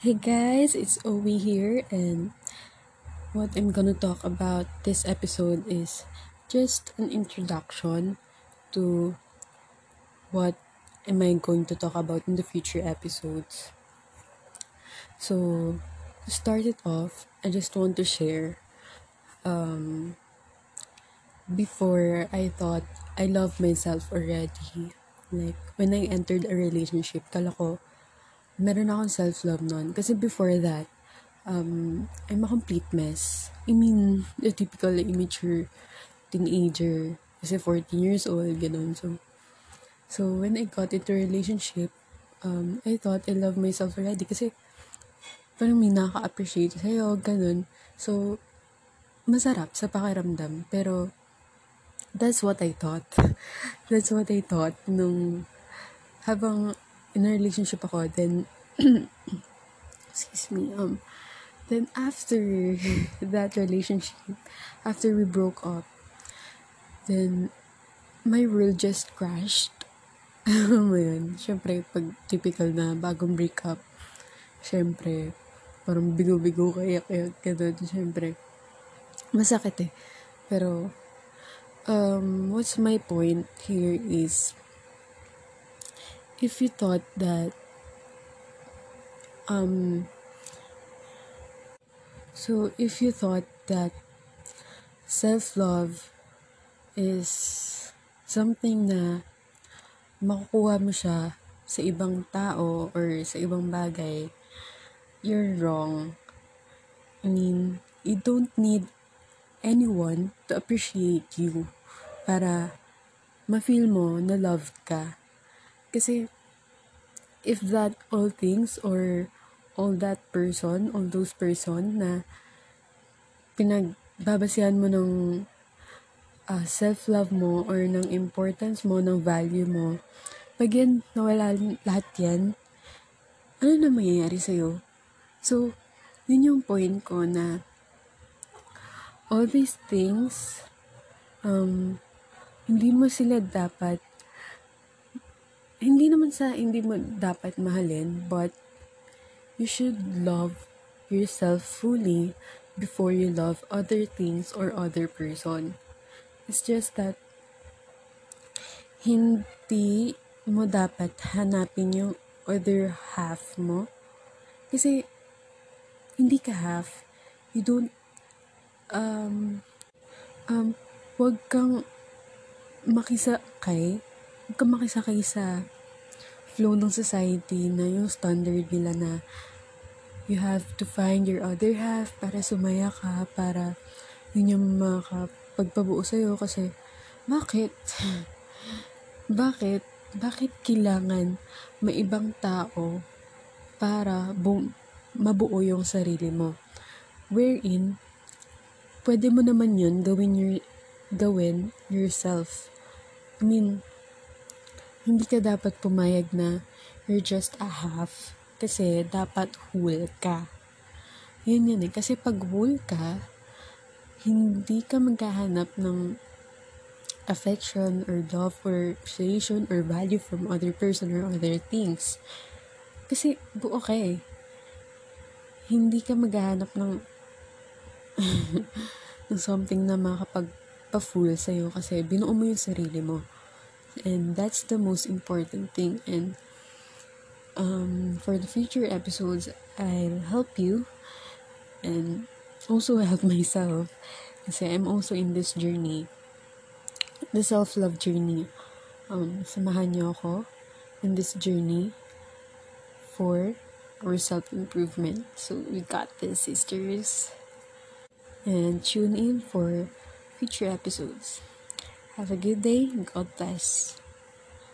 Hey guys, it's Owie here, and what I'm gonna talk about this episode is just an introduction to what am I going to talk about in the future episodes. So, to start it off, I just want to share um, before I thought I love myself already. Like, when I entered a relationship, kala ko, meron akong self-love nun. Kasi before that, um, I'm a complete mess. I mean, the typical immature teenager. Kasi 14 years old, ganun. So, so when I got into a relationship, um, I thought I love myself already. Kasi, parang may nakaka-appreciate sa'yo, ganun. So, masarap sa pakiramdam. Pero, that's what I thought. that's what I thought nung habang in a relationship ako, then, excuse me, um, then after that relationship, after we broke up, then, my world just crashed. Alam mo yun, syempre, pag typical na bagong breakup, syempre, parang bigo-bigo kaya kaya ganun, syempre, masakit eh. Pero, um, what's my point here is, if you thought that um so if you thought that self-love is something na makukuha mo siya sa ibang tao or sa ibang bagay, you're wrong. I mean, you don't need anyone to appreciate you para ma-feel mo na loved ka. Kasi, if that all things or all that person, all those person na pinagbabasihan mo ng uh, self-love mo or ng importance mo, ng value mo, pag yan, nawala lahat yan, ano na mangyayari sa'yo? So, yun yung point ko na all these things, um, hindi mo sila dapat hindi naman sa hindi mo dapat mahalin, but you should love yourself fully before you love other things or other person. It's just that hindi mo dapat hanapin yung other half mo. Kasi hindi ka half. You don't um um wag kang makisakay huwag ka makisakay sa flow ng society na yung standard nila na you have to find your other half para sumaya ka, para yun yung makapagpabuo sa'yo kasi bakit? bakit? Bakit kailangan may ibang tao para bu- mabuo yung sarili mo? Wherein, pwede mo naman yun gawin your gawin yourself. I mean, hindi ka dapat pumayag na you're just a half. Kasi dapat whole ka. Yun yun eh. Kasi pag whole ka, hindi ka maghahanap ng affection or love or appreciation or value from other person or other things. Kasi buo ka eh. Hindi ka maghahanap ng ng something na makapagpa-full sa'yo kasi binuo mo yung sarili mo. And that's the most important thing. And um, for the future episodes i'll help you and also help myself. Kasi i'm also in this journey the self-love journey. Um, samahan niyo ako in this journey for our self-improvement. So we got this sisters. And tune in for future episodes have a good day. God bless.